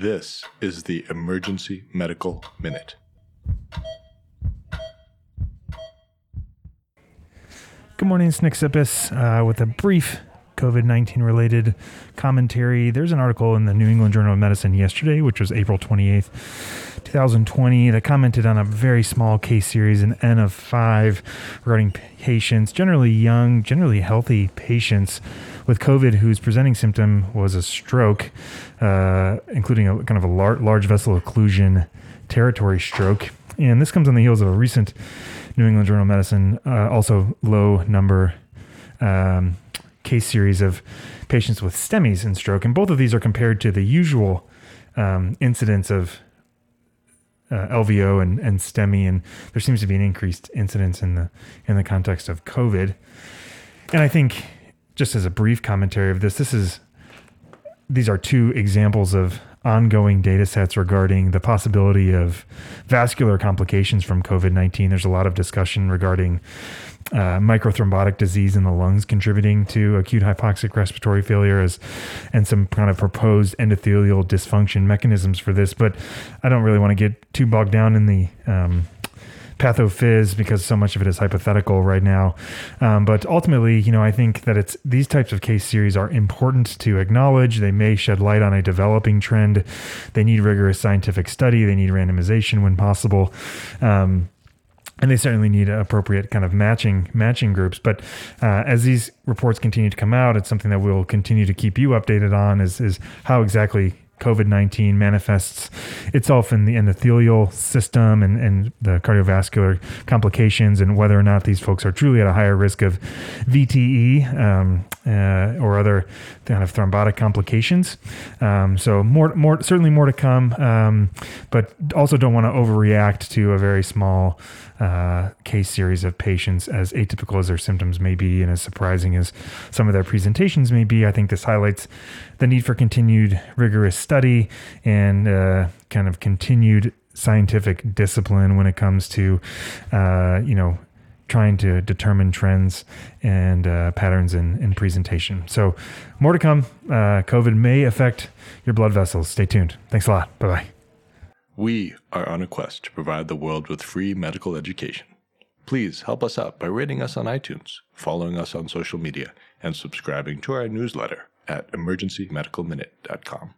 This is the Emergency Medical Minute. Good morning, Snicksipus. Uh, with a brief COVID 19 related commentary, there's an article in the New England Journal of Medicine yesterday, which was April 28th, 2020, that commented on a very small case series, an N of five, regarding patients, generally young, generally healthy patients with COVID whose presenting symptom was a stroke, uh, including a kind of a lar- large vessel occlusion territory stroke. And this comes on the heels of a recent New England Journal of Medicine, uh, also low number um, case series of patients with STEMIs and stroke. And both of these are compared to the usual um, incidence of uh, LVO and, and STEMI, and there seems to be an increased incidence in the in the context of COVID. And I think, just as a brief commentary of this, this is these are two examples of ongoing data sets regarding the possibility of vascular complications from COVID 19. There's a lot of discussion regarding uh, microthrombotic disease in the lungs contributing to acute hypoxic respiratory failure as, and some kind of proposed endothelial dysfunction mechanisms for this. But I don't really want to get too bogged down in the um, pathophys because so much of it is hypothetical right now. Um, but ultimately, you know, I think that it's these types of case series are important to acknowledge. They may shed light on a developing trend. They need rigorous scientific study. They need randomization when possible. Um, and they certainly need appropriate kind of matching matching groups. But uh, as these reports continue to come out, it's something that we'll continue to keep you updated on. Is is how exactly COVID 19 manifests itself in the endothelial system and, and the cardiovascular complications, and whether or not these folks are truly at a higher risk of VTE um, uh, or other kind of thrombotic complications. Um, so, more, more, certainly more to come, um, but also don't want to overreact to a very small uh, case series of patients, as atypical as their symptoms may be, and as surprising as some of their presentations may be. I think this highlights the need for continued rigorous study and uh, kind of continued scientific discipline when it comes to, uh, you know, trying to determine trends and uh, patterns in, in presentation. So, more to come. Uh, COVID may affect your blood vessels. Stay tuned. Thanks a lot. Bye bye. We are on a quest to provide the world with free medical education. Please help us out by rating us on iTunes, following us on social media, and subscribing to our newsletter at emergencymedicalminute.com.